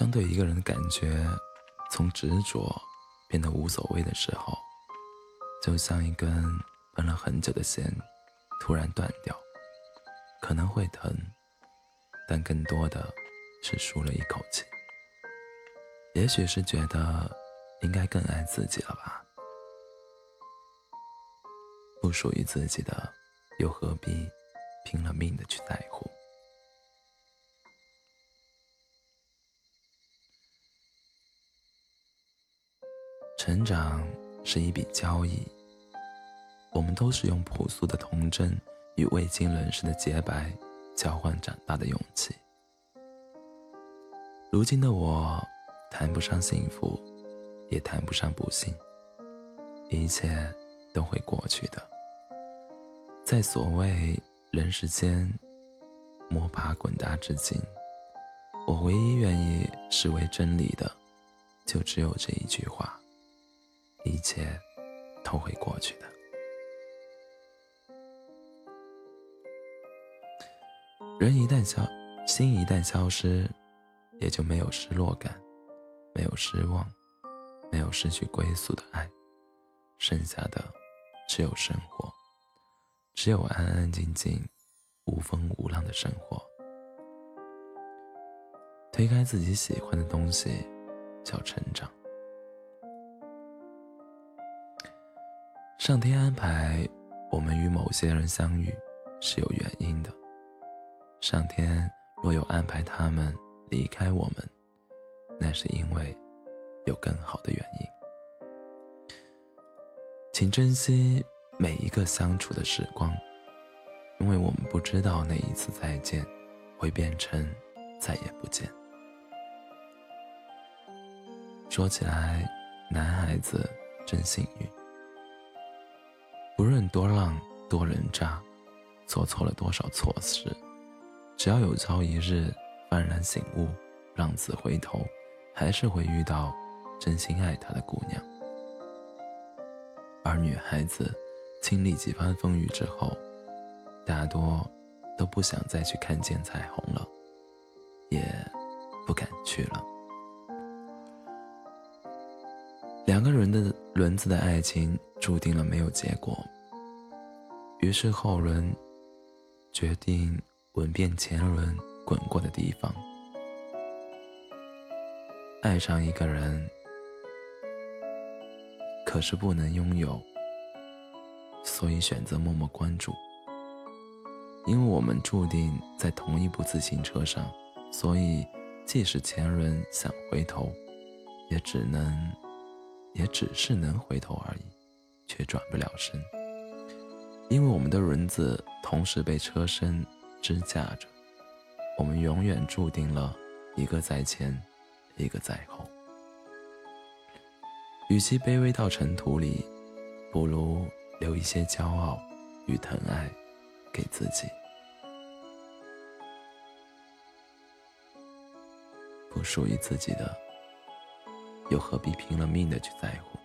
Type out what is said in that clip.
当对一个人的感觉从执着变得无所谓的时候，就像一根绷了很久的弦突然断掉，可能会疼，但更多的是舒了一口气。也许是觉得应该更爱自己了吧？不属于自己的，又何必拼了命的去在乎？成长是一笔交易，我们都是用朴素的童真与未经人事的洁白交换长大的勇气。如今的我，谈不上幸福，也谈不上不幸，一切都会过去的。在所谓人世间摸爬滚打至今，我唯一愿意视为真理的，就只有这一句话。一切都会过去的。人一旦消，心一旦消失，也就没有失落感，没有失望，没有失去归宿的爱，剩下的只有生活，只有安安静静、无风无浪的生活。推开自己喜欢的东西，叫成长。上天安排我们与某些人相遇，是有原因的。上天若有安排他们离开我们，那是因为有更好的原因。请珍惜每一个相处的时光，因为我们不知道哪一次再见会变成再也不见。说起来，男孩子真幸运。不论多浪多人渣，做错了多少错事，只要有朝一日幡然醒悟，浪子回头，还是会遇到真心爱他的姑娘。而女孩子经历几番风雨之后，大多都不想再去看见彩虹了，也不敢去了。两个人的轮子的爱情注定了没有结果，于是后轮决定吻遍前轮滚过的地方。爱上一个人，可是不能拥有，所以选择默默关注。因为我们注定在同一部自行车上，所以即使前轮想回头，也只能。也只是能回头而已，却转不了身，因为我们的轮子同时被车身支架着，我们永远注定了一个在前，一个在后。与其卑微到尘土里，不如留一些骄傲与疼爱给自己。不属于自己的。又何必拼了命的去在乎？